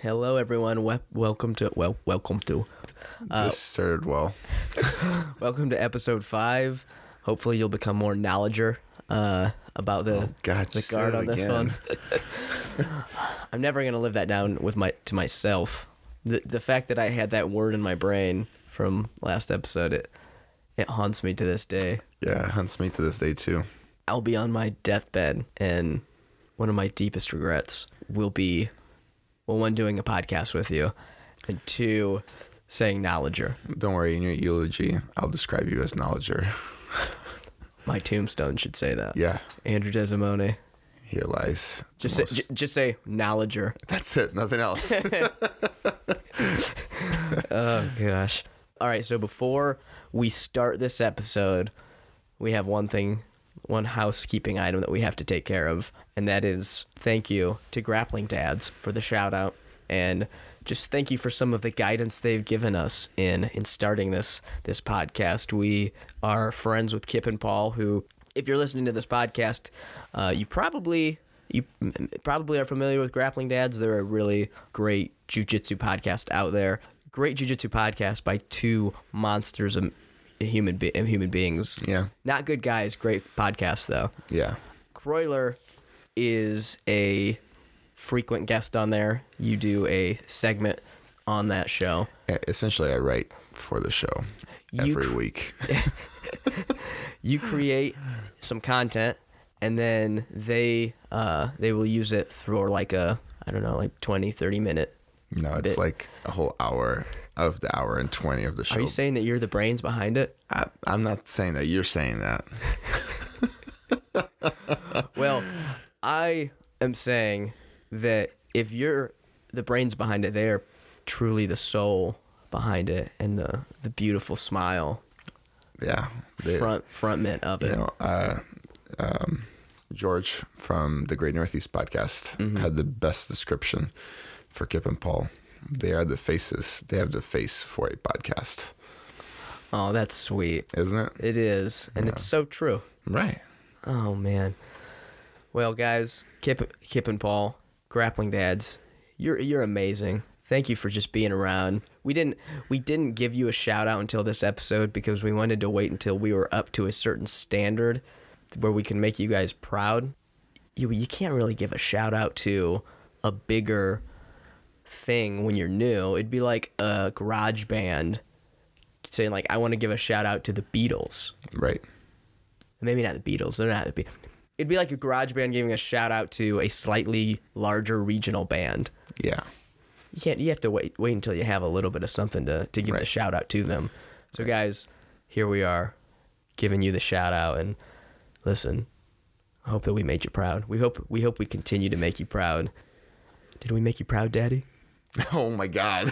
Hello, everyone. We- welcome to well, welcome to, uh, this started well. welcome to episode five. Hopefully, you'll become more knowledger uh, about the Oh, God, the guard on this again. one. I'm never gonna live that down with my to myself. The the fact that I had that word in my brain from last episode it it haunts me to this day. Yeah, it hunts me to this day too. I'll be on my deathbed, and one of my deepest regrets will be, well, one doing a podcast with you, and two saying knowledger. Don't worry, in your eulogy, I'll describe you as knowledger. My tombstone should say that. Yeah, Andrew Desimone. here lies. Just say, most- j- just say knowledger. That's it. Nothing else. Oh gosh. All right, so before we start this episode, we have one thing, one housekeeping item that we have to take care of, and that is thank you to Grappling Dads for the shout out and just thank you for some of the guidance they've given us in in starting this this podcast. We are friends with Kip and Paul who if you're listening to this podcast, uh, you probably you probably are familiar with Grappling Dads. They're a really great jujitsu podcast out there. Great jujitsu podcast by two monsters human be- human beings. Yeah. not good guys. Great podcast though. yeah. Croyler is a frequent guest on there. You do a segment on that show. Essentially, I write for the show You every cr- week. You create some content, and then they uh, they will use it for like a I don't know like 20, 30 minute. No, it's bit. like a whole hour of the hour and 20 of the show. Are you saying that you're the brains behind it? I, I'm not saying that. You're saying that. Well, I am saying that if you're the brains behind it, they are truly the soul behind it and the the beautiful smile Yeah. They- front frontman of you it. know, uh, um, George from the Great Northeast podcast Mm-hmm. had the best description for Kip and Paul. They are the faces. They have the face for a podcast, Oh, that's sweet. isn't it? It is, and it's so true. Right. Oh man. Well, guys, Kip, Kip and Paul, grappling dads, you're you're amazing. Thank you for just being around. We didn't we didn't give you a shout out until this episode because we wanted to wait until we were up to a certain standard where we can make you guys proud. You you can't really give a shout out to a bigger thing when you're new. It'd be like a garage band saying like I want to give a shout out to the Beatles Right. maybe not the Beatles. They're not the Beatles. It'd be like a garage band giving a shout out to a slightly larger regional band. Yeah. You can't. You have to wait. Wait until you have a little bit of something to to give the shout out to them. So guys, here we are, giving you the shout out. And listen, I hope that we made you proud. We hope we hope we continue to make you proud. Did we make you proud, Daddy? Oh my God,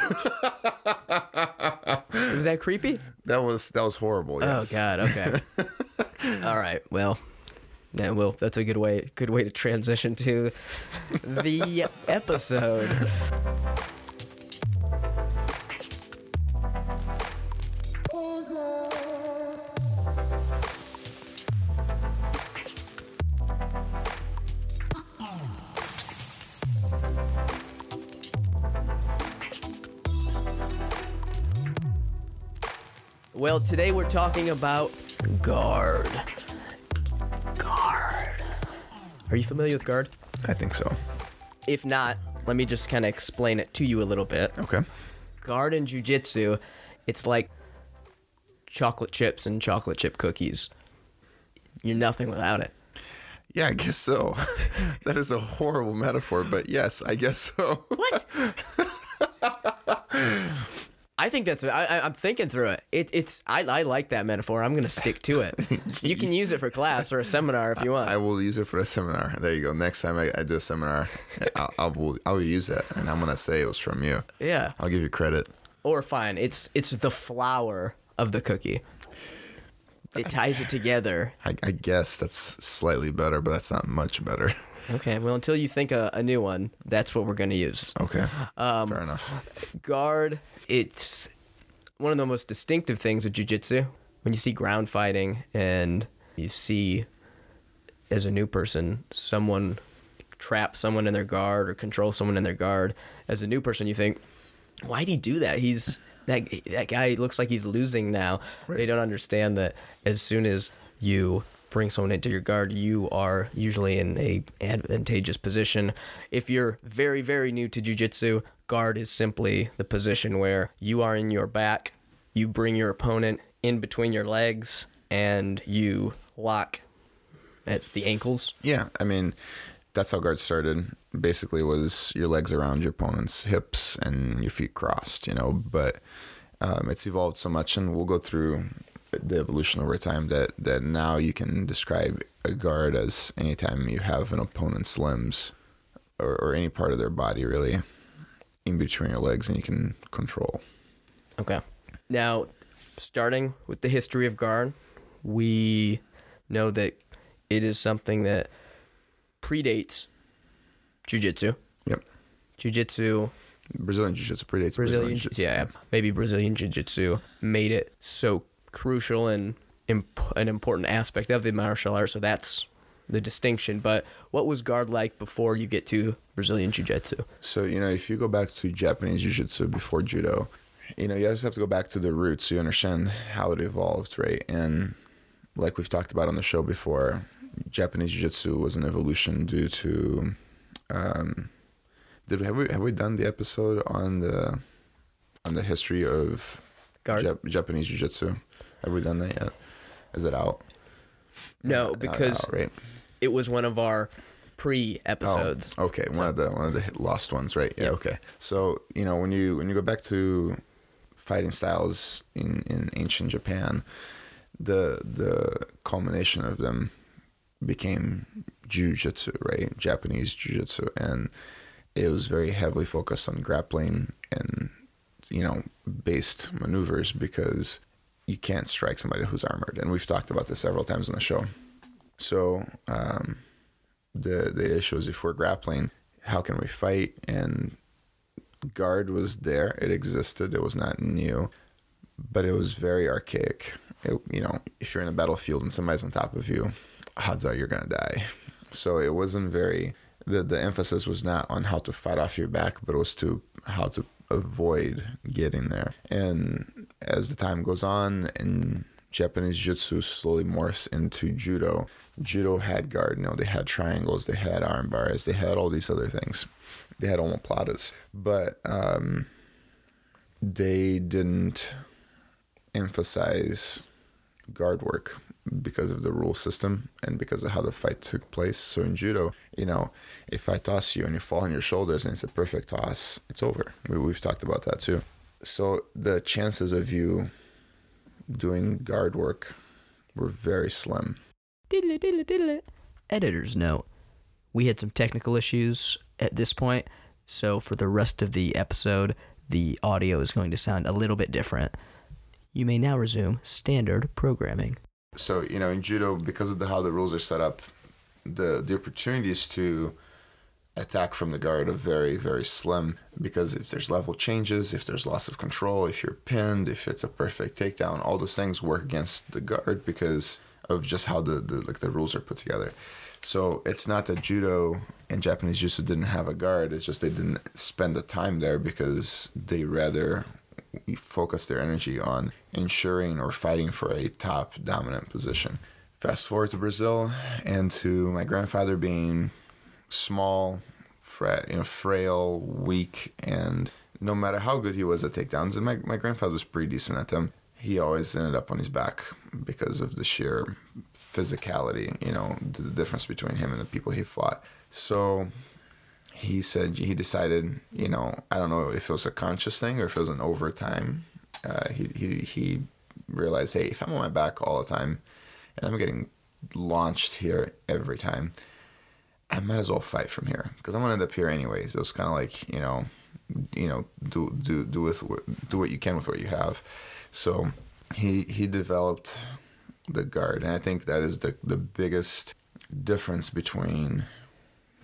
Was that creepy? that was that was horrible. Oh, yes. Oh God. Okay. All right. Well. Yeah, well, that's a good way good way to transition to the episode. Well, today we're talking about guard. Guard. Are you familiar with guard? I think so. If not, let me just kind of explain it to you a little bit. Okay. Guard in jujitsu, it's like chocolate chips and chocolate chip cookies. You're nothing without it. Yeah, I guess so. that is a horrible metaphor, but yes, I guess so. What? I think that's. I, I- I'm thinking through it. It it's. I, I like that metaphor. I'm gonna stick to it. You can use it for class or a seminar if you want. I will use it for a seminar. There you go. Next time I, I do a seminar, I'll, I will I will use it, and I'm gonna say it was from you. yeah. I'll give you credit. Or fine. It's it's the flower of the cookie. It ties it together. I, I guess that's slightly better, but that's not much better. Okay. Well, until you think a, a new one, that's what we're gonna use. Okay. Um, Fair enough. guard it's one of the most distinctive things of jiu-jitsu when you see ground fighting and you see as a new person someone trap someone in their guard or control someone in their guard. As a new person, you think, why'd he do that? He's that that guy looks like he's losing now. They don't understand that as soon as you bring someone into your guard, you are usually in a advantageous position. If you're very very new to jujitsu, guard is simply the position where you are in your back. You bring your opponent in between your legs and you lock at the ankles. Yeah, I mean, that's how guard started. Basically, was your legs around your opponent's hips and your feet crossed. You know, but um, it's evolved so much, and we'll go through the evolution over time that that now you can describe a guard as anytime you have an opponent's limbs or, or any part of their body really in between your legs and you can control. Okay. Now, starting with the history of guard, we know that it is something that predates jiu-jitsu. Yep. Jiu-jitsu, Brazilian jiu-jitsu predates Brazilian, Brazilian, jiu- jiu-jitsu. yeah, maybe Brazilian jiu-jitsu made it so crucial and imp- an important aspect of the martial art. So that's the distinction. But what was guard like before you get to Brazilian jiu-jitsu? So, you know, if you go back to Japanese jiu-jitsu before judo, you know, you just have to go back to the roots so you understand how it evolved, right? And like we've talked about on the show before, Japanese jiu-jitsu was an evolution due to um did we have we have we done the episode on the on the history of? Jap- Japanese jiu-jitsu? Have we done that yet? Is it out? No, Not because out, right? it was one of our pre-episodes. Oh, okay, one of the one of the lost ones, right? Yeah, Okay. So you know when you when you go back to fighting styles in in ancient Japan, the the culmination of them became jujitsu, right? Japanese jujitsu, and it was very heavily focused on grappling and you know based maneuvers because you can't strike somebody who's armored, and we've talked about this several times on the show. So um, the the issue is if we're grappling, how can we fight? And guard was there; it existed. It was not new, but it was very archaic. It, you know, if you're in a battlefield and somebody's on top of you, odds are you're gonna die. So it wasn't very. The the emphasis was not on how to fight off your back, but it was to how to avoid getting there. And as the time goes on and Japanese jiu-jitsu slowly morphs into judo. Judo had guard, you know, they had triangles, they had arm bars, they had all these other things. They had omoplatas, but um, they didn't emphasize guard work because of the rule system and because of how the fight took place. So in judo, you know, if I toss you and you fall on your shoulders and it's a perfect toss, it's over. We, we've talked about that too. So the chances of you doing guard work were very slim. Diddle, diddle, diddle. Editor's note. We had some technical issues at this point, so for the rest of the episode, the audio is going to sound a little bit different. You may now resume standard programming. So you know, in judo, because of the, how the rules are set up, the the opportunities to attack from the guard are very very slim. Because if there's level changes, if there's loss of control, if you're pinned, if it's a perfect takedown, all those things work against the guard because of just how the, the like the rules are put together. So it's not that judo and Japanese jiu-jitsu didn't have a guard. It's just they didn't spend the time there because they rather focus their energy on ensuring or fighting for a top dominant position. Fast forward to Brazil and to my grandfather being small, you know, frail, weak, and no matter how good he was at takedowns, and my, my grandfather was pretty decent at them, he always ended up on his back because of the sheer physicality, you know, the, the difference between him and the people he fought. So he said he decided, you know, I don't know if it was a conscious thing or if it was an overtime. Uh, he, he he realized, hey, if I'm on my back all the time, and I'm getting launched here every time, I might as well fight from here because I'm gonna end up here anyways. It was kind of like you know, you know, do do do with do what you can with what you have. So he he developed the guard, and I think that is the the biggest difference between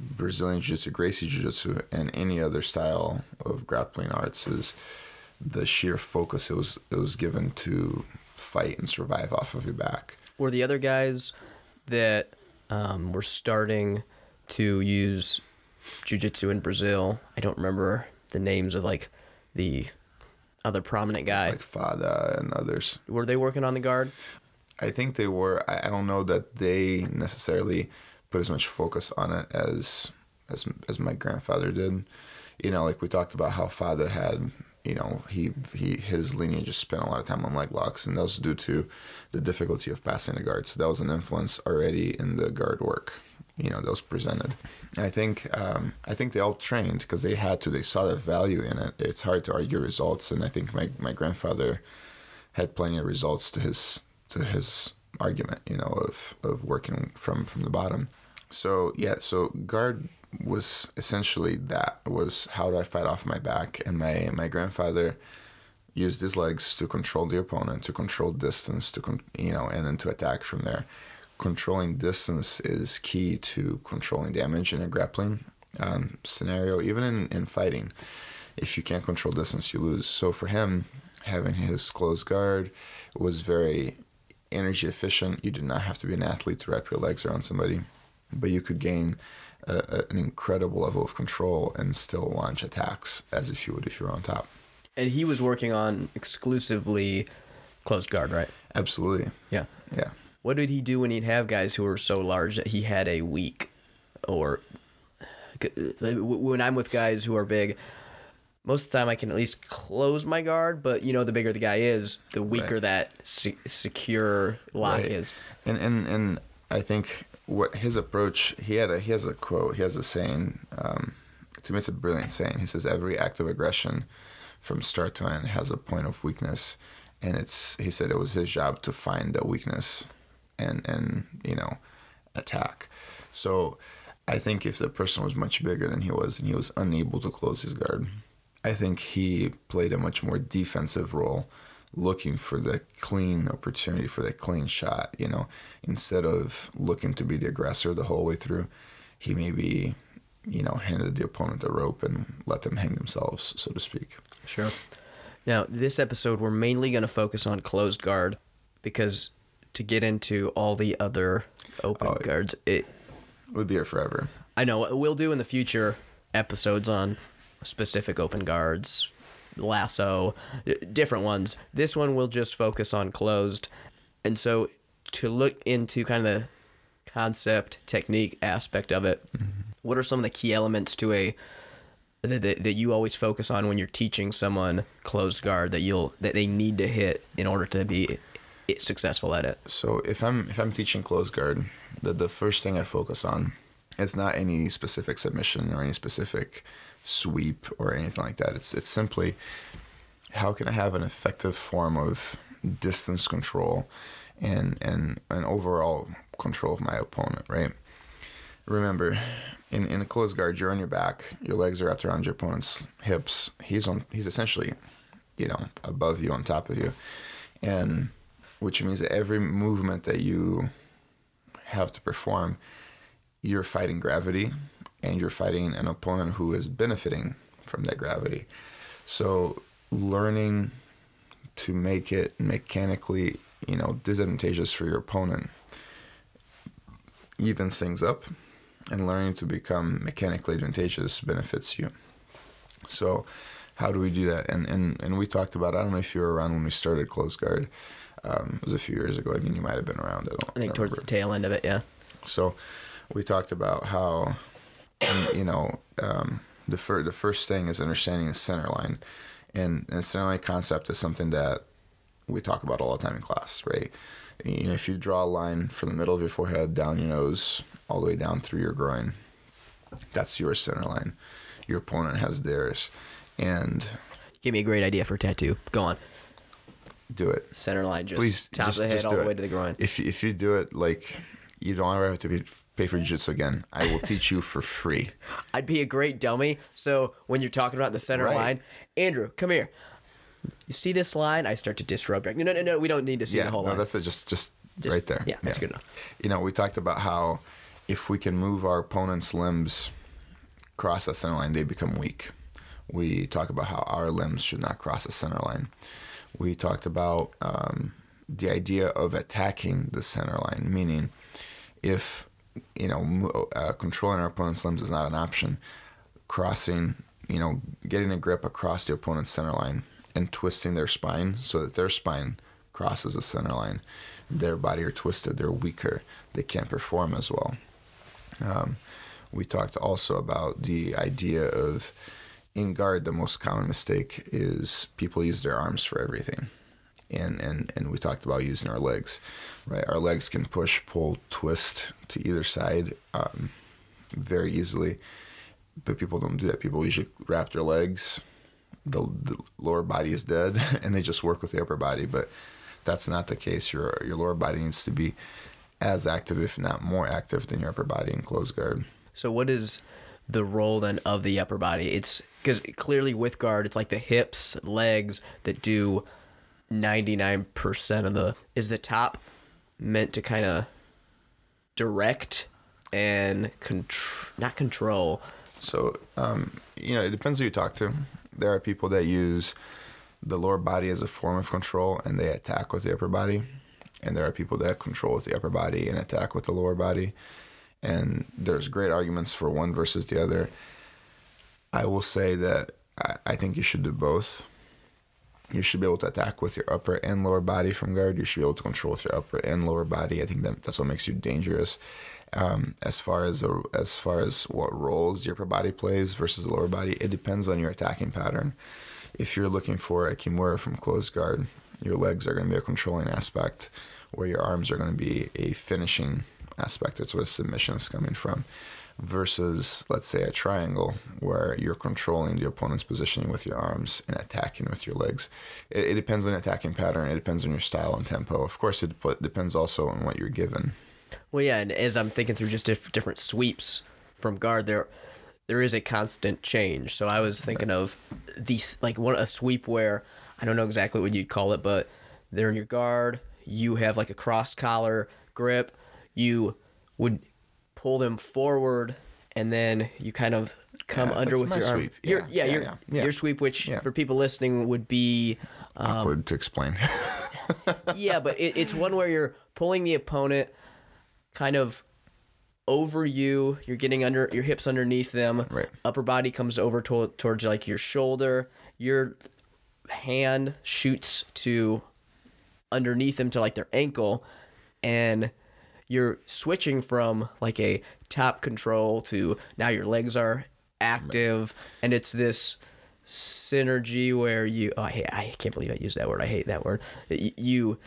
Brazilian Jiu-Jitsu, Gracie Jiu-Jitsu, and any other style of grappling arts is the sheer focus it was it was given to fight and survive off of your back. Were the other guys that um, were starting to use jiu-jitsu in Brazil. I don't remember the names of like the other prominent guy. like Fadda and others. Were they working on the guard? I think they were. I I don't know that they necessarily put as much focus on it as as as my grandfather did. You know, like we talked about how Fadda had. You know, he he his lineage just spent a lot of time on leg locks, and that was due to the difficulty of passing the guard. So that was an influence already in the guard work. You know, was presented. I think um, I think they all trained because they had to. They saw the value in it. It's hard to argue results, and I think my my grandfather had plenty of results to his to his argument, you know, of, of working from from the bottom. So yeah, so guard was essentially that was how do I fight off my back, and my my grandfather used his legs to control the opponent, to control distance, to con- you know, and then to attack from there. Controlling distance is key to controlling damage in a grappling um, scenario, even in, in fighting. If you can't control distance, you lose. So for him, having his closed guard was very energy efficient. You did not have to be an athlete to wrap your legs around somebody, but you could gain a, a, an incredible level of control and still launch attacks as if you would if you were on top. And he was working on exclusively closed guard, right? Absolutely. Yeah. Yeah. What did he do when he'd have guys who were so large that he had a weak or when I'm with guys who are big, most of the time I can at least close my guard, but you know, the bigger the guy is, the weaker Right. that se- secure lock Right. is. And and and I think what his approach he had a he has a quote he has a saying um, to me it's a brilliant saying he says every act of aggression from start to end has a point of weakness and it's he said it was his job to find a weakness and and you know attack so I think if the person was much bigger than he was and he was unable to close his guard I think he played a much more defensive role, looking for the clean opportunity for the clean shot. You know, instead of looking to be the aggressor the whole way through, he maybe, you know, handed the opponent the rope and let them hang themselves, so to speak. Sure. Now, this episode, we're mainly going to focus on closed guard because to get into all the other open Oh, guards, it We'll be here forever. I know uh, we'll do in the future episodes on specific open guards, lasso, different ones. This one will just focus on closed. And so to look into kind of the concept, technique aspect of it, mm-hmm. what are some of the key elements to a that, that, that you always focus on when you're teaching someone closed guard that you'll that they need to hit in order to be successful at it? So if I'm if I'm teaching close guard, the the first thing I focus on is not any specific submission or any specific sweep or anything like that. It's it's simply how can I have an effective form of distance control and and an overall control of my opponent, right? Remember, in, in a close guard, you're on your back, your legs are wrapped around your opponent's hips. He's on he's essentially, you know, above you, on top of you. And which means that every movement that you have to perform, you're fighting gravity and you're fighting an opponent who is benefiting from that gravity. So learning to make it mechanically, you know, disadvantageous for your opponent evens things up and learning to become mechanically advantageous benefits you. So how do we do that? And and and we talked about I don't know if you were around when we started close guard. Um, it was a few years ago. I mean, you might have been around. I don't. I think don't towards remember. the tail end of it, yeah. So we talked about how, um, you know, um, the, fir- the first thing is understanding the center line. And, and the center line concept is something that we talk about all the time in class, right? You know, if you draw a line from the middle of your forehead down your nose, all the way down through your groin, that's your center line. Your opponent has theirs. And Give me a great idea for a tattoo. Go on. Do it. Center line, just Please, top just, of the head all the it. way to the groin. If if you do it like you don't ever have to be, pay for jiu-jitsu again, I will teach you for free. I'd be a great dummy. So when you're talking about the center Right. line, Andrew, come here. You see this line? I start to disrupt. No, no, no, no. We don't need to see yeah, the whole no, line. that's it. Just, just, Just- right there. yeah, that's good enough. You know, we talked about how if we can move our opponent's limbs cross that center line, they become weak. We talk about how our limbs should not cross the center line. We talked about um, the idea of attacking the center line, meaning if you know, uh, controlling our opponent's limbs is not an option. Crossing, you know, getting a grip across the opponent's center line and twisting their spine so that their spine crosses the center line. Their body are twisted, they're weaker, they can't perform as well. Um, we talked also about the idea of in guard, the most common mistake is people use their arms for everything. And, and, and we talked about using our legs, right? Our legs can push, pull, twist to either side um, very easily, but people don't do that. People usually wrap their legs, the, the lower body is dead, and they just work with the upper body. But that's not the case. Your your lower body needs to be as active, if not more active, than your upper body in closed guard. So what is the role then of the upper body? It's because clearly with guard, it's like the hips, legs that do ninety nine percent of the. Is the top meant to kind of direct and contr- not control? So, um, you know, it depends who you talk to. There are people that use the lower body as a form of control and they attack with the upper body. And there are people that control with the upper body and attack with the lower body. And there's great arguments for one versus the other. I will say that I, I think you should do both. You should be able to attack with your upper and lower body from guard. You should be able to control with your upper and lower body. I think that that's what makes you dangerous. Um, as far as a, as far as what roles your upper body plays versus the lower body, it depends on your attacking pattern. If you're looking for a kimura from closed guard, your legs are going to be a controlling aspect, where your arms are going to be a finishing aspect. That's where the submission is coming from. Versus, let's say, a triangle where you're controlling the opponent's positioning with your arms and attacking with your legs. It, it depends on attacking pattern. It depends on your style and tempo. Of course, it dep- depends also on what you're given. Well, yeah, and as I'm thinking through just diff- different sweeps from guard, there there is a constant change. So I was thinking of these like one a sweep where I don't know exactly what you'd call it, but they're in your guard. You have like a cross collar grip. You would pull them forward, and then you kind of come Yeah, under with your arm. sweep. Your, Yeah, yeah, yeah, your yeah, yeah. your sweep, which Yeah. for people listening would be um, Awkward to explain. yeah, but it, it's one where you're pulling the opponent kind of over you. You're getting under your hips underneath them. Right. Upper body comes over to, towards like your shoulder. Your hand shoots to underneath them to like their ankle, and you're switching from like a top control to now your legs are active, and it's this synergy where you oh, I hate, I can't believe I used that word. I hate that word. You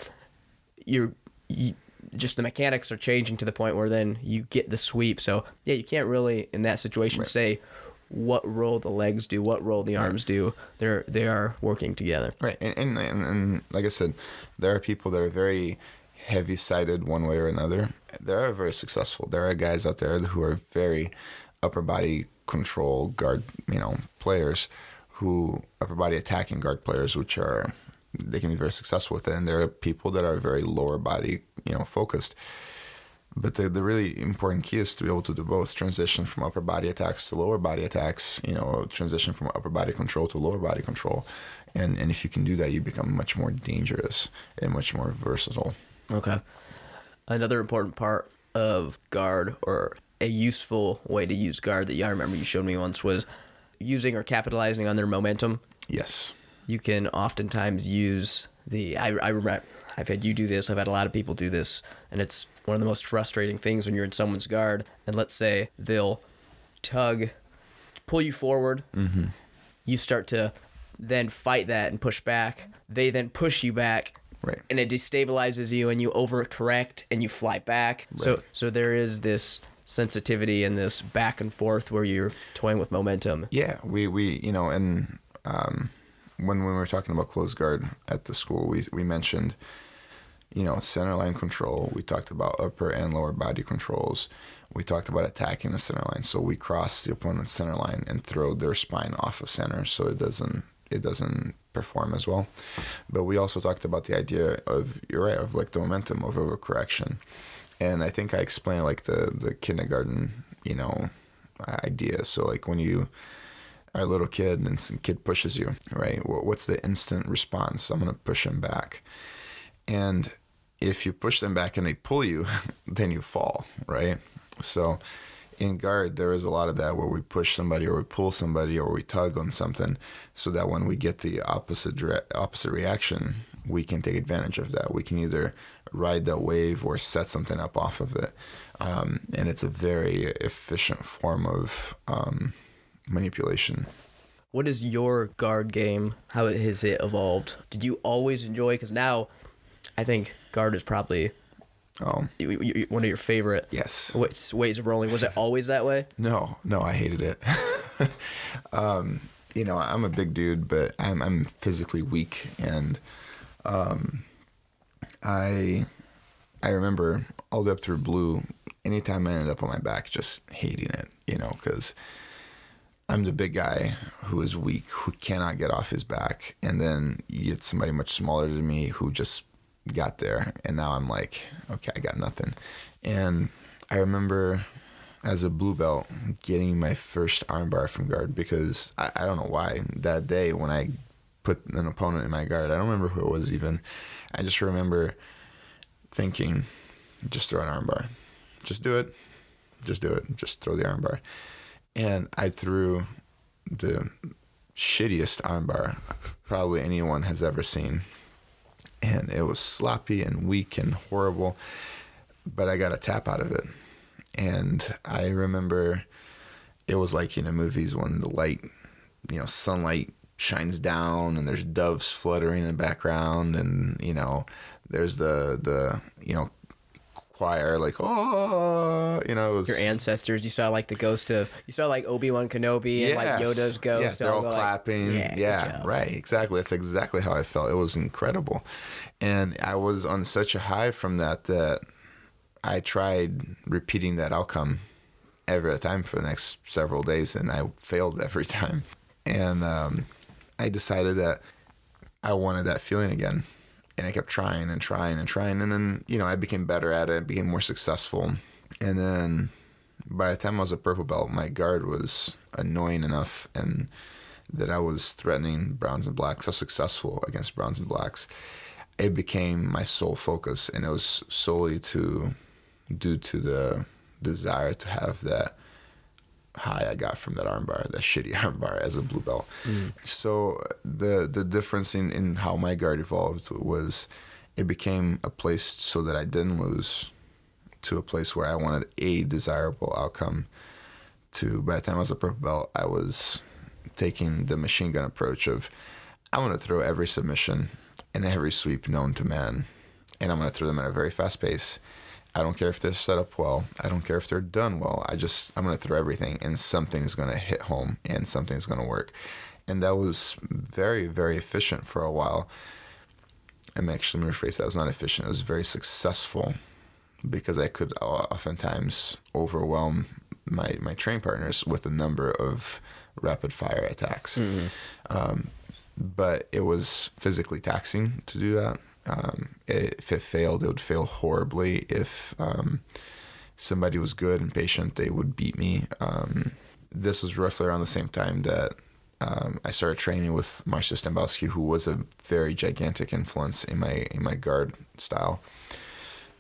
you're you, just the mechanics are changing to the point where then you get the sweep. So yeah, you can't really in that situation say what role the legs do, what role the arms do. They're they are working together. Right, and, and and and like I said, there are people that are very heavy-sided one way or another. There are very successful. There are guys out there who are very upper body control guard, you know, players who upper body attacking guard players, which are they can be very successful with it. And there are people that are very lower body, you know, focused. But the, the really important key is to be able to do both transition from upper body attacks to lower body attacks, you know, transition from upper body control to lower body control. And, and if you can do that, you become much more dangerous and much more versatile. Okay. Another important part of guard or a useful way to use guard that I remember you showed me once was using or capitalizing on their momentum. Yes. You can oftentimes use the I, I remember I've had you do this, I've had a lot of people do this, and it's one of the most frustrating things when you're in someone's guard and let's say they'll tug pull you forward. Mm-hmm. You start to then fight that and push back. They then push you back Right. and it destabilizes you and you overcorrect and you fly back. So so there is this sensitivity and this back and forth where you're toying with momentum. Yeah, we, we you know, and um, when, when we were talking about closed guard at the school, we, we mentioned, you know, center line control. We talked about upper and lower body controls. We talked about attacking the center line. So we cross the opponent's center line and throw their spine off of center so it doesn't it doesn't perform as well. But we also talked about the idea of you're right of like the momentum of overcorrection, and I think I explained like the the kindergarten you know idea. So like when you are a little kid and some kid pushes you, right? What's the instant response? I'm gonna push him back, and if you push them back and they pull you, then you fall, right? So in guard, there is a lot of that where we push somebody or we pull somebody or we tug on something, so that when we get the opposite dire- opposite reaction, we can take advantage of that. We can either ride that wave or set something up off of it, um, and it's a very efficient form of um, manipulation. What is your guard game? How has it evolved? Did you always enjoy? Because now, I think guard is probably Oh y- y- y- one of your favorite yes, ways ways of rolling. Was it always that way? No, no, I hated it. um, you know, I'm a big dude, but I'm I'm physically weak, and um, I I remember all the way up through blue. Anytime I ended up on my back, just hating it, you know, because I'm the big guy who is weak, who cannot get off his back, and then you get somebody much smaller than me who just got there, and now I'm like, okay, I got nothing. And I remember as a blue belt getting my first armbar from guard because I, I don't know why. That day when I put an opponent in my guard, I don't remember who it was even. I just remember thinking, just throw an armbar, just do it, just do it, just throw the armbar, and I threw the shittiest armbar probably anyone has ever seen and it was sloppy and weak and horrible. But I got a tap out of it, and I remember it was like in the movies when the light, you know, sunlight shines down and there's doves fluttering in the background, and you know, there's the the you know choir like oh you know it was Your ancestors. You saw like the ghost of. You saw like Obi Wan Kenobi and like Yoda's ghost. Yeah, they're all like, clapping. yeah, yeah, right. Exactly. That's exactly how I felt. It was incredible, and I was on such a high from that that I tried repeating that outcome every time for the next several days, and I failed every time. And um, I decided that I wanted that feeling again. And I kept trying and trying and trying. And then, you know, I became better at it, became more successful. And then by the time I was a purple belt, my guard was annoying enough and that I was threatening browns and blacks, so successful against browns and blacks. It became my sole focus, and it was solely to due to the desire to have that high I got from that armbar, that shitty armbar as a blue belt. Mm. So the the difference in, in how my guard evolved was it became a place so that I didn't lose to a place where I wanted a desirable outcome to by the time I was a purple belt, I was taking the machine gun approach of I'm gonna throw every submission and every sweep known to man and I'm gonna throw them at a very fast pace. I don't care if they're set up well. I don't care if they're done well. I just I'm gonna throw everything and something's gonna hit home and something's gonna work. And that was very, very efficient for a while. I'm actually let me rephrase that. It was not efficient. It was very successful because I could oftentimes overwhelm my my train partners with a number of rapid fire attacks. Um, but it was physically taxing to do that. Um, if it failed, it would fail horribly. If um, somebody was good and patient, they would beat me. Um, this was roughly around the same time that um, I started training with Marcio Stambowsky, who was a very gigantic influence in my in my guard style.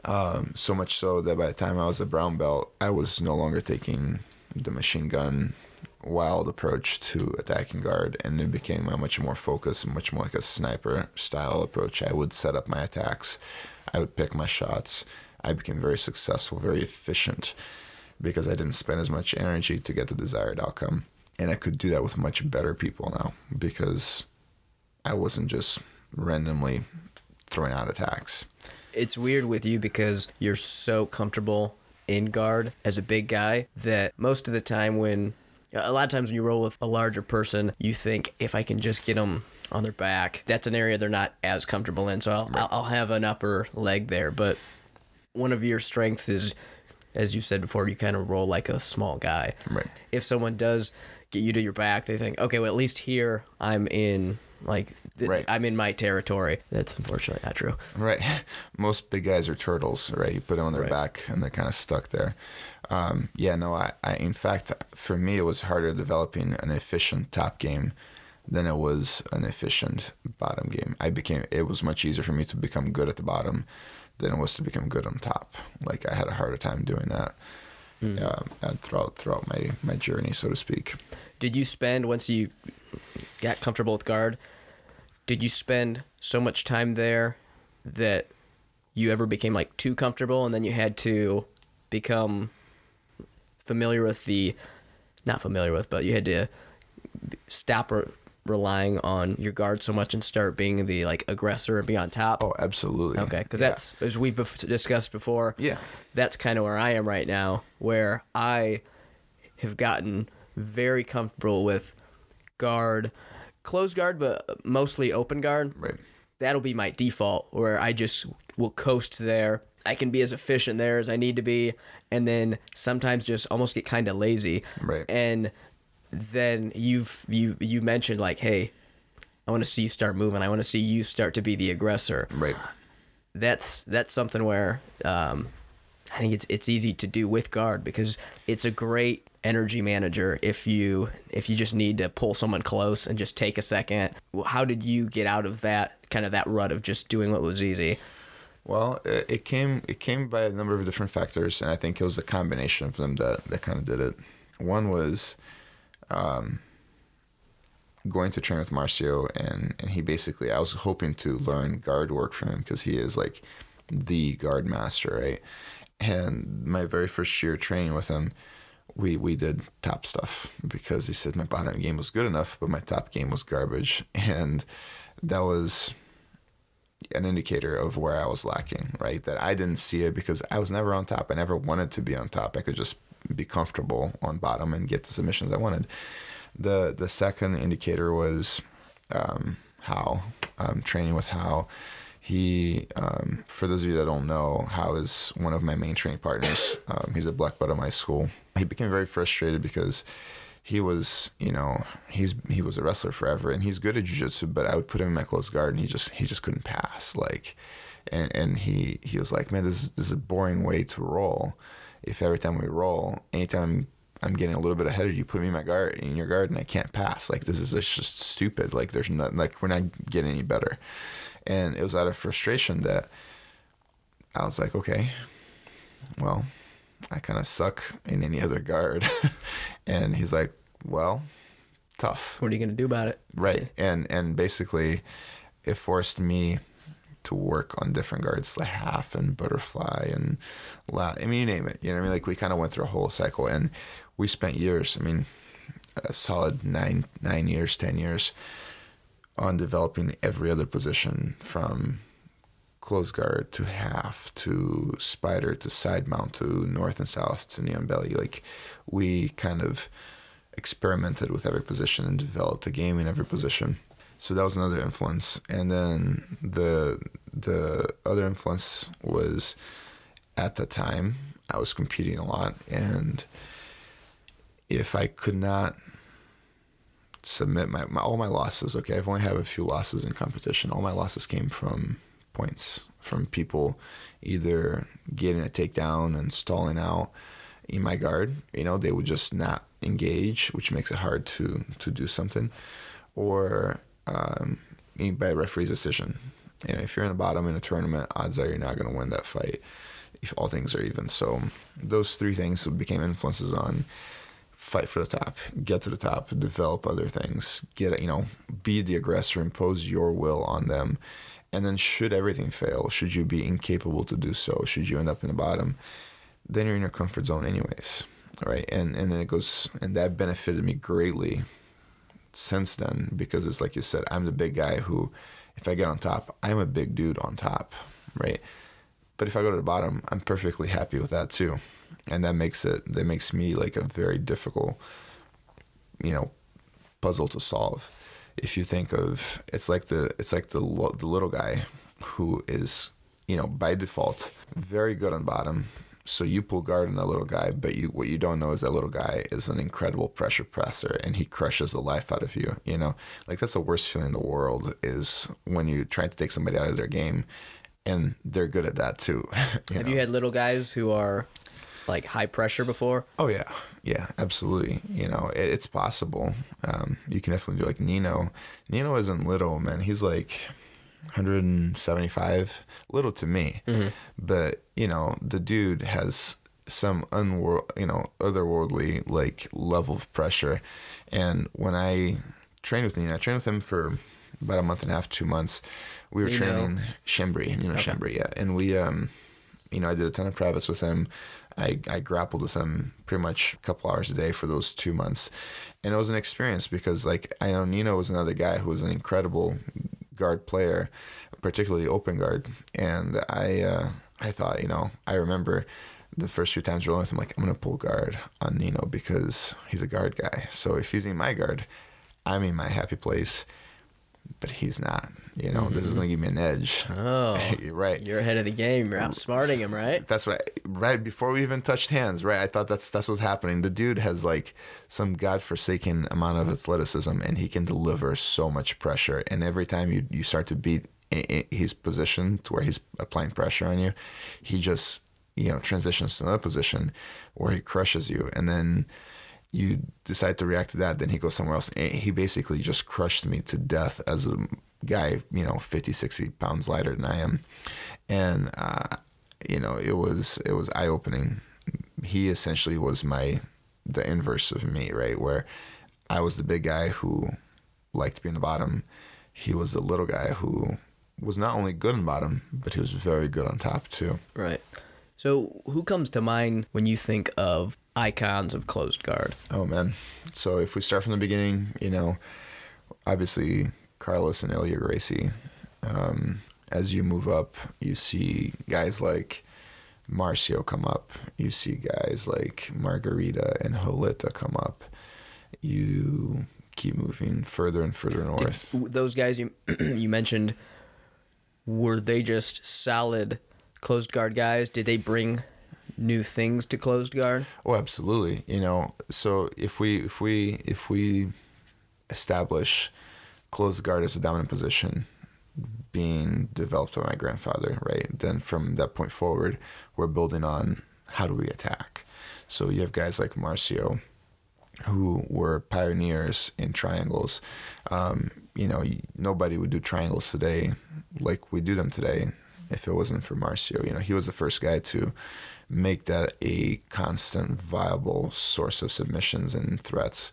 Um, so much so that by the time I was a brown belt, I was no longer taking the machine gun wild approach to attacking guard, and it became a much more focused, much more like a sniper style approach. I would set up my attacks, I would pick my shots. I became very successful, very efficient, because I didn't spend as much energy to get the desired outcome, and I could do that with much better people now because I wasn't just randomly throwing out attacks. It's weird with you because you're so comfortable in guard as a big guy that most of the time when a lot of times when you roll with a larger person, you think if I can just get them on their back, that's an area they're not as comfortable in. So I'll, I'll, I'll have an upper leg there. But one of your strengths is, as you said before, you kind of roll like a small guy. Right. If someone does get you to your back, they think, okay, well at least here I'm in like th- Right. I'm in my territory. That's unfortunately not true. Right. Most big guys are turtles, right? You put them on their Right. back and they're kind of stuck there. Um, yeah, no, I, I, in fact, for me, it was harder developing an efficient top game than it was an efficient bottom game. I became, it was much easier for me to become good at the bottom than it was to become good on top. Like I had a harder time doing that. um, and throughout throughout my my journey, so to speak. Did you spend once you got comfortable with guard? Did you spend so much time there that you ever became like too comfortable, and then you had to become familiar with the, not familiar with, but you had to stop re- relying on your guard so much and start being the like aggressor and be on top? Oh, absolutely. Okay, because Yeah. that's as we've bef- discussed before. Yeah. that's kind of where I am right now, where I have gotten very comfortable with guard, closed guard, but mostly open guard. right. That'll be my default, where I just will coast there. I can be as efficient there as I need to be, and then sometimes just almost get kind of lazy. Right. And then you've you you mentioned like, hey, I want to see you start moving. I want to see you start to be the aggressor Right. that's that's something where um, I think it's it's easy to do with guard because it's a great energy manager if you if you just need to pull someone close and just take a second. How did you get out of that kind of that rut of just doing what was easy? Well, it, came it came by a number of different factors, and I think it was a combination of them that that kind of did it. One was um, going to train with Marcio, and and he basically I was hoping to learn guard work from him because he is like the guard master, right? And my very first year training with him, we we did top stuff because he said my bottom game was good enough, but my top game was garbage, and that was an indicator of where I was lacking, right? That I didn't see it because I was never on top. I never wanted to be on top. I could just be comfortable on bottom and get the submissions I wanted. The the second indicator was um, how um, training with how he um, for those of you that don't know how is one of my main training partners um, he's a black belt at my school he became very frustrated because he was you know he's he was a wrestler forever and he's good at jiu-jitsu but i would put him in my close guard and he just he just couldn't pass like and and he he was like man this is, this is a boring way to roll. If every time we roll anytime i'm getting a little bit ahead of you put me in my guard in your guard and i can't pass. Like this is just stupid. Like there's not like we're not getting any better. And it was out of frustration that i was like okay well I kind of suck in any other guard. and he's like, well, tough. What are you gonna do about it? Right. And, and basically it forced me to work on different guards, like half and butterfly and la, I mean, you name it, you know what I mean? Like we kind of went through a whole cycle and we spent years, I mean, a solid nine, nine years, 10 years on developing every other position from close guard to half to spider to side mount to north and south to knee on belly. Like we kind of experimented with every position and developed a game in every position. So that was another influence. And then the the other influence was at the time i was competing a lot. And if i could not submit my, my all my losses okay i've only have a few losses in competition. All my losses came from points from people either getting a takedown and stalling out in my guard. You know, they would just not engage, which makes it hard to to do something, or um, by referee's decision. You know, if you're in the bottom in a tournament, odds are you're not going to win that fight if all things are even. So those three things became influences on fight for the top, get to the top, develop other things, get you know, be the aggressor, impose your will on them, and then should everything fail, should you be incapable to do so, should you end up in the bottom, then you're in your comfort zone anyways, right? And and then it goes, and that benefited me greatly since then because it's like you said, I'm the big guy who, if I get on top, I'm a big dude on top, right? But if I go to the bottom, I'm perfectly happy with that too, and that makes it that makes me like a very difficult, you know, puzzle to solve. If you think of it's like the it's like the the little guy who is you know by default very good on bottom. So you pull guard on that little guy, but you what you don't know is that little guy is an incredible pressure presser and he crushes the life out of you. You know, like that's the worst feeling in the world is when you try to take somebody out of their game, and they're good at that too. you Have know? you had little guys who are like high pressure before? Oh yeah, yeah, absolutely. You know, it, it's possible. Um, you can definitely do like Nino. Nino isn't little, man. He's like 175, little to me, but you know, the dude has some unworld, you know, otherworldly like level of pressure. And when I trained with Nino, I trained with him for about a month and a half, two months. We were training Schembri, Nino Schembri, yeah. And we, um, you know, I did a ton of privates with him. I, I grappled with him pretty much a couple hours a day for those two months. And it was an experience because, like, I know Nino was another guy who was an incredible guard player, particularly open guard. And I, uh, I thought, you know, I remember the first few times rolling with him, like, I'm going to pull guard on Nino because he's a guard guy. So if he's in my guard, I'm in my happy place, but he's not. You know, this is mm-hmm. going to give me an edge. Oh, right. you're ahead of the game. You're outsmarting him, right? That's I, right before we even touched hands, right? I thought that's that's what's happening. The dude has like some godforsaken amount of athleticism, and he can deliver so much pressure. And every time you you start to beat his position to where he's applying pressure on you, he just you know transitions to another position where he crushes you, and then you decide to react to that. Then he goes somewhere else. And He basically just crushed me to death as a guy, you know, 50, 60 pounds lighter than I am, and. uh you know it was it was eye opening. He essentially was my the inverse of me, right? Where I was the big guy who liked to be in the bottom. He was the little guy who was not only good in bottom, but he was very good on top too. Right. So, who comes to mind when you think of icons of closed guard? Oh man! So if we start from the beginning, you know, obviously Carlos and Helio Gracie. Um, as you move up, you see guys like Marcio come up. You see guys like Margarida and Roleta come up. You keep moving further and further north. Those guys you you mentioned, were they just solid closed guard guys? Did they bring new things to closed guard? Oh, absolutely. You know, so if we if we if we establish closed guard as a dominant position being developed by my grandfather, right? Then from that point forward, we're building on how do we attack. So you have guys like Marcio, who were pioneers in triangles. Um, you know, nobody would do triangles today like we do them today if it wasn't for Marcio. You know, he was the first guy to make that a constant, viable source of submissions and threats.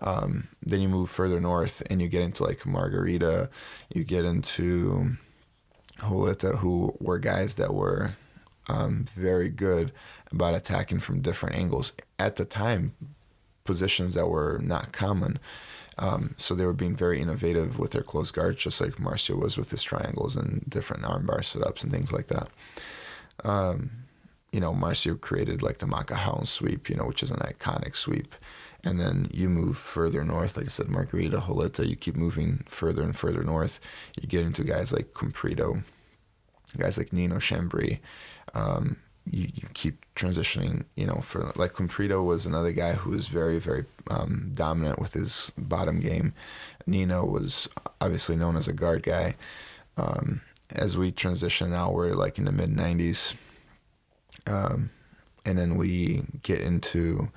Um, then you move further north and you get into like Margarida, you get into Roleta, who were guys that were um, very good about attacking from different angles. At the time, positions that were not common. Um, so they were being very innovative with their close guards, just like Marcio was with his triangles and different armbar setups and things like that. Um, you know, Marcio created like the Macarrão sweep, you know, which is an iconic sweep. And then you move further north, like I said, Margarida, Roleta, you keep moving further and further north. You get into guys like Comprido, guys like Nino Schembri. Um, you, you keep transitioning, you know, for like Comprido was another guy who was very, very um, dominant with his bottom game. Nino was obviously known as a guard guy. Um, as we transition now, we're like in the mid 90s. Um, and then we get into,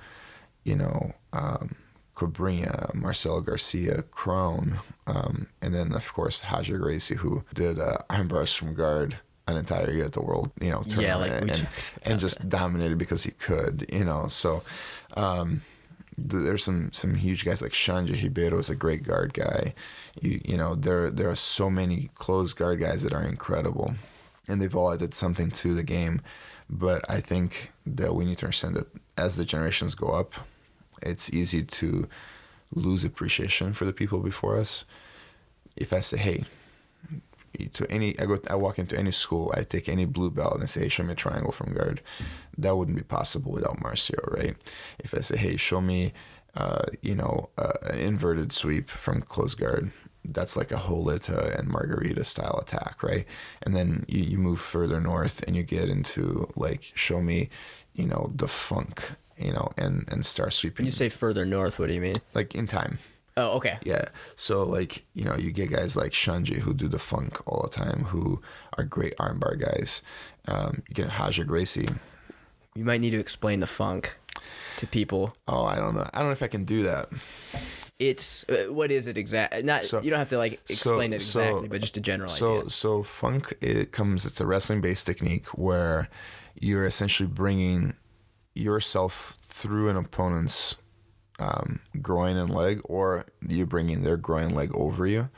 you know, um, Cobrinha, Marcelo Garcia, Kron, um, and then of course Roger Gracie, who did uh, armbars from guard an entire year at the world, you know, Yeah, like tournament and, and just dominated because he could, you know. So um, th- there's some some huge guys like Xande Ribeiro is a great guard guy. You you know there there are so many closed guard guys that are incredible, and they've all added something to the game. But I think that we need to understand that as the generations go up, it's easy to lose appreciation for the people before us. If I say, hey, to any I go I walk into any school, I take any blue belt and I say, hey, show me a triangle from guard. That wouldn't be possible without Marcio, right? If I say, hey, show me uh, you know, uh, an inverted sweep from close guard. That's like a Roleta and Margarida style attack, right? And then you, you move further north and you get into like show me, you know, the funk, you know, and and start sweeping you say further north, what do you mean? like in time. Oh, okay. Yeah. So like, you know, you get guys like Xande who do the funk all the time, who are great armbar guys. Um, you get Roger Gracie. You might need to explain the funk to people. Oh, I don't know. I don't know if I can do that. It's uh, what is it exactly? Not So- you don't have to like explain so- it so- exactly, but just a general So idea. so funk it comes it's a wrestling based technique where you're essentially bringing yourself through an opponent's um, groin and leg, or you bringing their groin leg over you,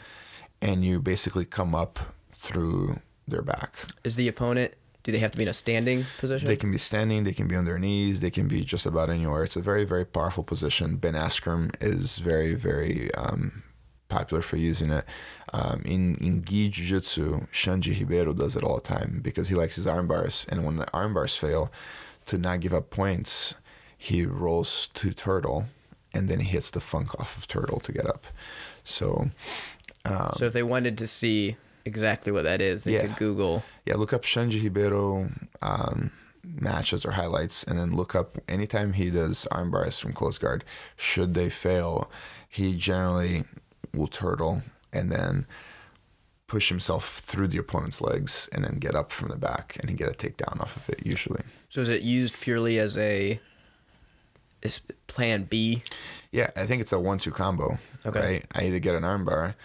and you basically come up through their back. Is the opponent? Do they have to be in a standing position? They can be standing, they can be on their knees, they can be just about anywhere. It's a very, very powerful position. Ben Askren is very, very um, popular for using it. Um, in in gi jiu-jitsu, Xande Ribeiro does it all the time because he likes his arm bars, and when the arm bars fail, to not give up points, he rolls to turtle, and then he hits the funk off of turtle to get up. So so if they wanted to see exactly what that is, they Yeah. could Google. yeah, look up Xande Ribeiro um, matches or highlights, and then look up anytime he does arm bars from close guard. Should they fail, he generally will turtle and then push himself through the opponent's legs and then get up from the back and get a takedown off of it usually. So is it used purely as a is plan B? Yeah, I think it's a one-two combo. Okay. Right? I either get an armbar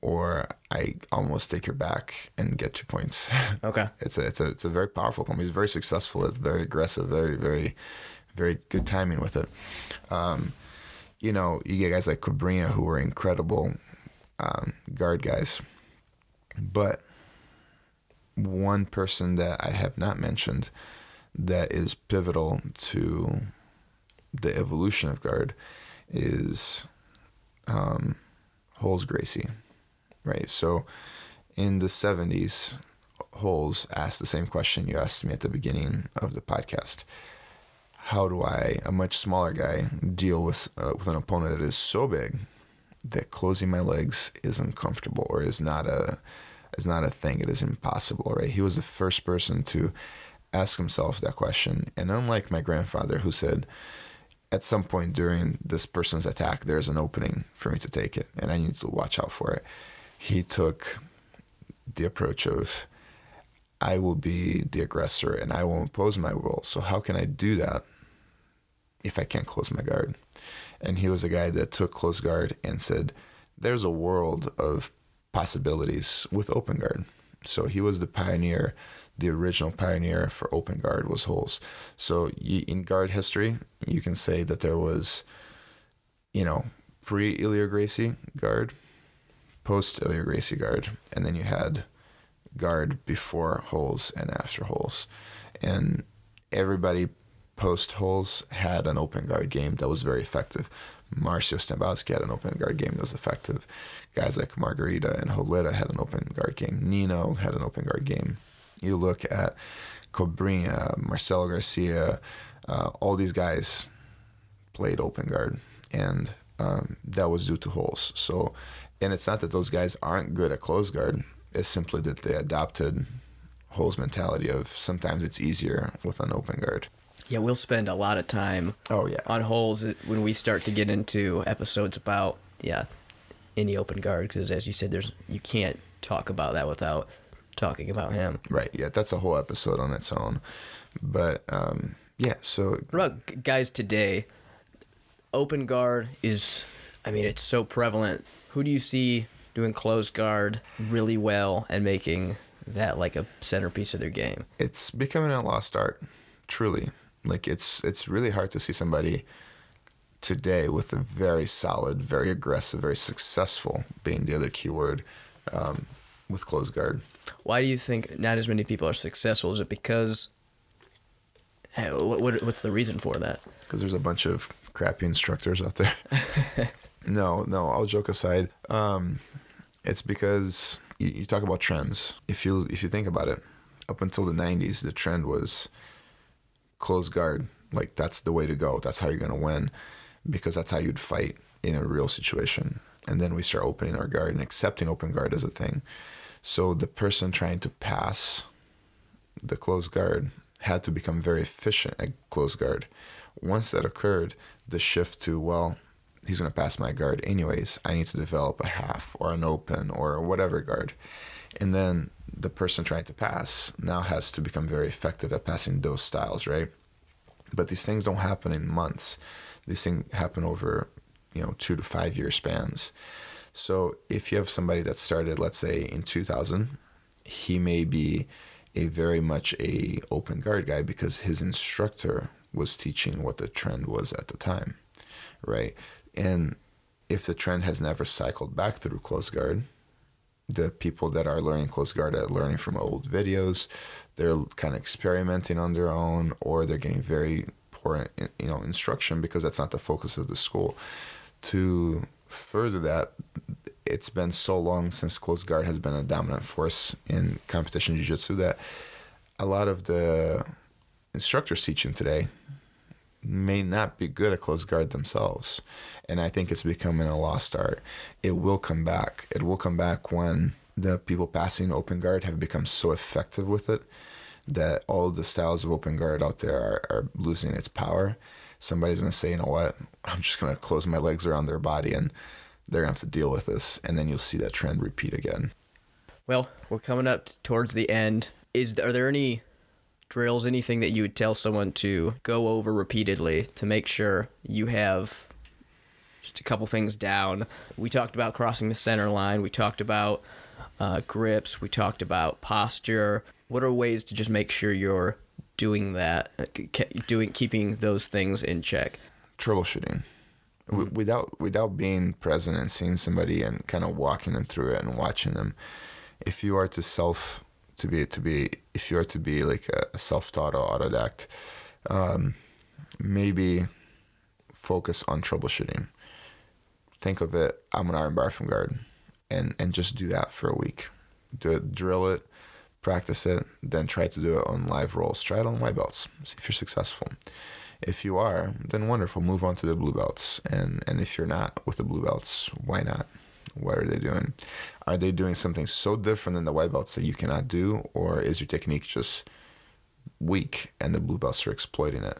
or I almost take your back and get two points. Okay. it's a it's a it's a very powerful combo. He's very successful. It's very aggressive. Very very very good timing with it. Um, you know, you get guys like Cobrinha who are incredible um, guard guys, but one person that I have not mentioned that is pivotal to the evolution of guard is um, Rolls Gracie, right? So in the 70s, Rolls asked the same question you asked me at the beginning of the podcast. How do I, a much smaller guy, deal with uh, with an opponent that is so big that closing my legs is uncomfortable or is not a is not a thing. It is impossible, right? He was the first person to ask himself that question. And unlike my grandfather who said, at some point during this person's attack, there's an opening for me to take it, and I need to watch out for it. He took the approach of, I will be the aggressor and I will impose my will. So, how can I do that if I can't close my guard? And he was a guy that took close guard and said, There's a world of possibilities with open guard. So, he was the pioneer the original pioneer for open guard was Rolls. So in guard history, you can say that there was, you know, pre Helio Gracie guard, post Helio Gracie guard, and then you had guard before Rolls and after Rolls, and everybody post Rolls had an open guard game that was very effective. Marcio Stambowsky had an open guard game that was effective. Guys like Margarita and Holita had an open guard game. Nino had an open guard game you look at Cobrinha, Marcelo Garcia, uh, all these guys played open guard, and um, that was due to Rolls. So, and it's not that those guys aren't good at close guard. It's simply that they adopted Rolls mentality of sometimes it's easier with an open guard. Yeah, we'll spend a lot of time Oh yeah, on Rolls when we start to get into episodes about yeah any open guard because as you said, there's you can't talk about that without talking about him. right. Yeah, that's a whole episode on its own. But um, yeah, so about guys today? Open guard is, I mean, it's so prevalent. Who do you see doing close guard really well and making that like a centerpiece of their game? it's becoming a lost art truly like it's it's really hard to see somebody today with a very solid very aggressive very successful being the other keyword um, with close guard Why do you think not as many people are successful? Is it because eh, what, what what's the reason for that? because there's a bunch of crappy instructors out there no no all joke aside um, it's because you, you talk about trends if you if you think about it up until the 90s the trend was close guard like that's the way to go. That's how you're going to win because that's how you'd fight in a real situation. And then we start opening our guard and accepting open guard as a thing. So the person trying to pass the close guard had to become very efficient at close guard. Once that occurred the shift to well he's going to pass my guard anyways. I need to develop a half or an open or whatever guard. And then the person trying to pass now has to become very effective at passing those styles right? But these things don't happen in months. These things happen over you know two to five year spans. So if you have somebody that started let's say in 2000 he may be a very much a open guard guy because his instructor was teaching what the trend was at the time, right? And if the trend has never cycled back through closed guard, the people that are learning close guard are learning from old videos. They're kind of experimenting on their own, or they're getting very poor, you know, instruction because that's not the focus of the school. To further that, it's been so long since close guard has been a dominant force in competition jiu-jitsu that a lot of the instructors teaching today may not be good at close guard themselves. And I think it's becoming a lost art. It will come back. It will come back when the people passing open guard have become so effective with it that all the styles of open guard out there are, are losing its power. Somebody's going to say, you know what? I'm just going to close my legs around their body and they're going to have to deal with this. And then you'll see that trend repeat again. Well, we're coming up towards the end. Is Are there any drills, anything that you would tell someone to go over repeatedly to make sure you have just a couple things down? We talked about crossing the center line. We talked about uh, grips. We talked about posture. What are ways to just make sure you're doing that, uh, doing keeping those things in check? Troubleshooting. Mm-hmm. Without without being present and seeing somebody and kind of walking them through it and watching them, if you are to self to be to be if you are to be like a self-taught or autodidact, um, maybe focus on troubleshooting. Think of it. I'm an armbar from guard, and and just do that for a week. Do it, drill it, practice it, then try to do it on live rolls. Try it on white belts. See if you're successful. If you are, then wonderful. Move on to the blue belts. And and if you're not with the blue belts, why not? What are they doing? Are they doing something so different than the white belts that you cannot do, or is your technique just weak and the blue belts are exploiting it?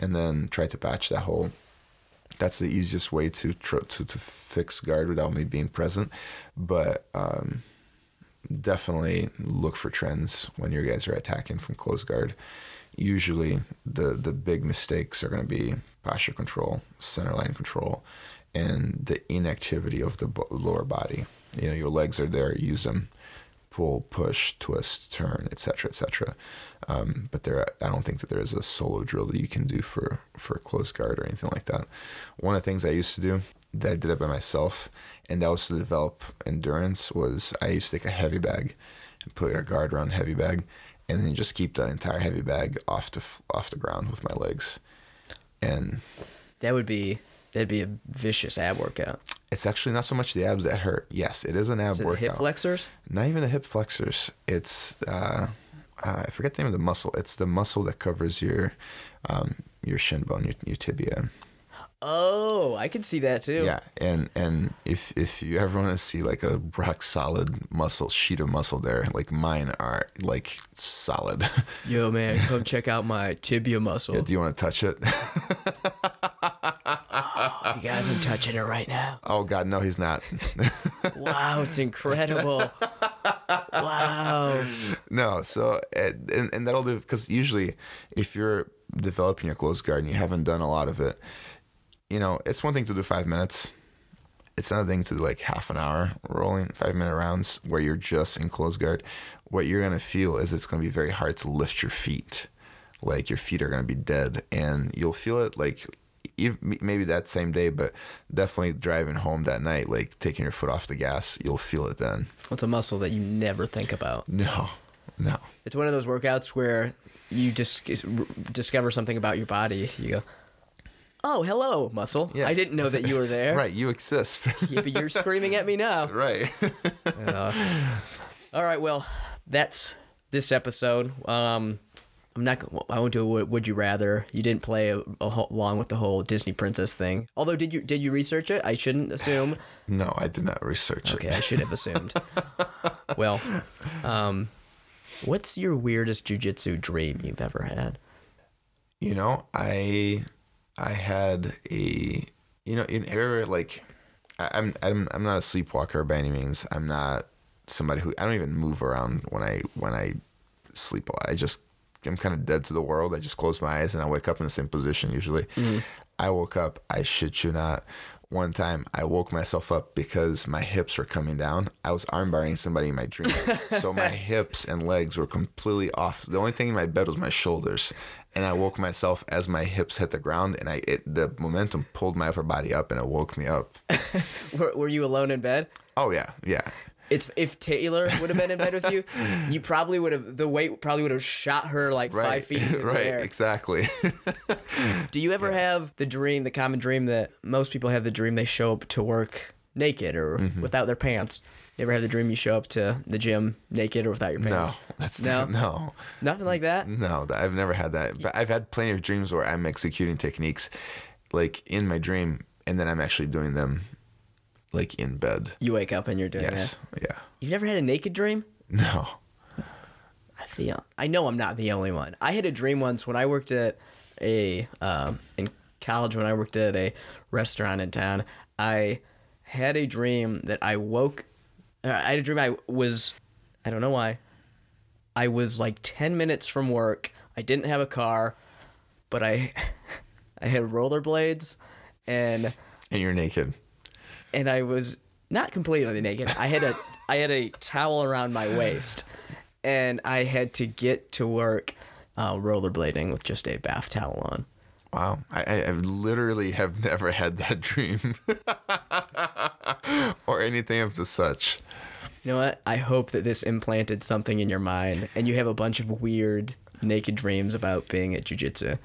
And then try to patch that hole. That's the easiest way to tr- to to fix guard without me being present. But um, definitely look for trends when your guys are attacking from close guard. Usually, the the big mistakes are going to be posture control, center line control, and the inactivity of the lower body. You know, your legs are there, use them, pull, push, twist, turn, etc., etc. Um, but there, I don't think that there is a solo drill that you can do for for a close guard or anything like that. One of the things I used to do that I did it by myself, and that was to develop endurance. Was I used to take a heavy bag and put a guard around heavy bag, and then just keep the entire heavy bag off the off the ground with my legs, and that would be that'd be a vicious ab workout. It's actually not so much the abs that hurt. Yes, it is an ab is workout. hip flexors? Not even the hip flexors. It's uh, uh, I forget the name of the muscle. It's the muscle that covers your um, your shin bone, your, your tibia. Oh, I can see that too. Yeah, and and if if you ever want to see like a rock solid muscle sheet of muscle there, like mine are like solid. Yo, man, come check out my tibia muscle. Yeah, do you want to touch it? you guys, I'm touching it right now. Oh God, no, he's not. wow, it's incredible. wow. No, so and and that'll do because usually if you're developing your closed guard and you haven't done a lot of it you know, it's one thing to do five minutes. It's another thing to do like half an hour rolling five minute rounds where you're just in close guard. What you're gonna feel is it's gonna be very hard to lift your feet. Like your feet are gonna be dead, and you'll feel it like maybe that same day, but definitely driving home that night, like taking your foot off the gas, you'll feel it then. It's a muscle that you never think about. No, no. It's one of those workouts where you just discover something about your body. You go, oh, hello, muscle. Yes. I didn't know that you were there. right, you exist. yeah, but you're screaming at me now. Right. uh, all right, well, that's this episode. Um, I'm not. I won't do a would you rather. You didn't play a, a whole, along with the whole Disney princess thing. Although, did you did you research it? I shouldn't assume. no, I did not research okay, it. Okay, I should have assumed. well, um, what's your weirdest jujitsu dream you've ever had? You know, I I had a you know in area like I'm I'm I'm not a sleepwalker by any means. I'm not somebody who I don't even move around when I when I sleep a lot. I just I'm kind of dead to the world. I just close my eyes and I wake up in the same position usually. Mm-hmm. I woke up, I shit you not. One time I woke myself up because my hips were coming down. I was armbarring somebody in my dream. so my hips and legs were completely off. The only thing in my bed was my shoulders and I woke myself as my hips hit the ground, and I it, the momentum pulled my upper body up, and it woke me up. Were, were you alone in bed? Oh yeah, yeah. It's if Taylor would have been in bed with you, you probably would have the weight probably would have shot her like five feet into right, the air. exactly. Do you ever have the dream, the common dream that most people have the dream they show up to work naked or Mm-hmm. without their pants? You ever have the dream you show up to the gym naked or without your pants? no, that's No? no, Nothing like that. no. I've never had that, but I've had plenty of dreams where I'm executing techniques, like in my dream, and then I'm actually doing them, like in bed. You wake up and you're doing it. Yes, that. yeah. You've never had a naked dream? No. I feel I know I'm not the only one. I had a dream once when I worked at a um, in college when I worked at a restaurant in town. I had a dream that I woke. uh, I had a dream I was. I don't know why. I was like ten minutes from work. I didn't have a car, but I I had rollerblades, and And you're naked. And I was not completely naked. I had a I had a towel around my waist, and I had to get to work uh, rollerblading with just a bath towel on. Wow, I, I literally have never had that dream, or anything of the such. You know what? I hope that this implanted something in your mind, and you have a bunch of weird naked dreams about being at jujitsu.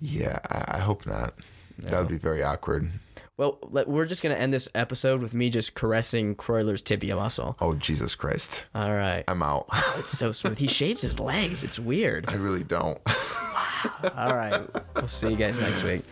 Yeah, I, I hope not. That would be very awkward. Well, let, we're just gonna end this episode with me just caressing Croyler's tibia muscle. Oh Jesus Christ, All right, I'm out. Oh, it's so smooth. He shaves his legs. It's weird. I really don't. All right, we'll see you guys next week.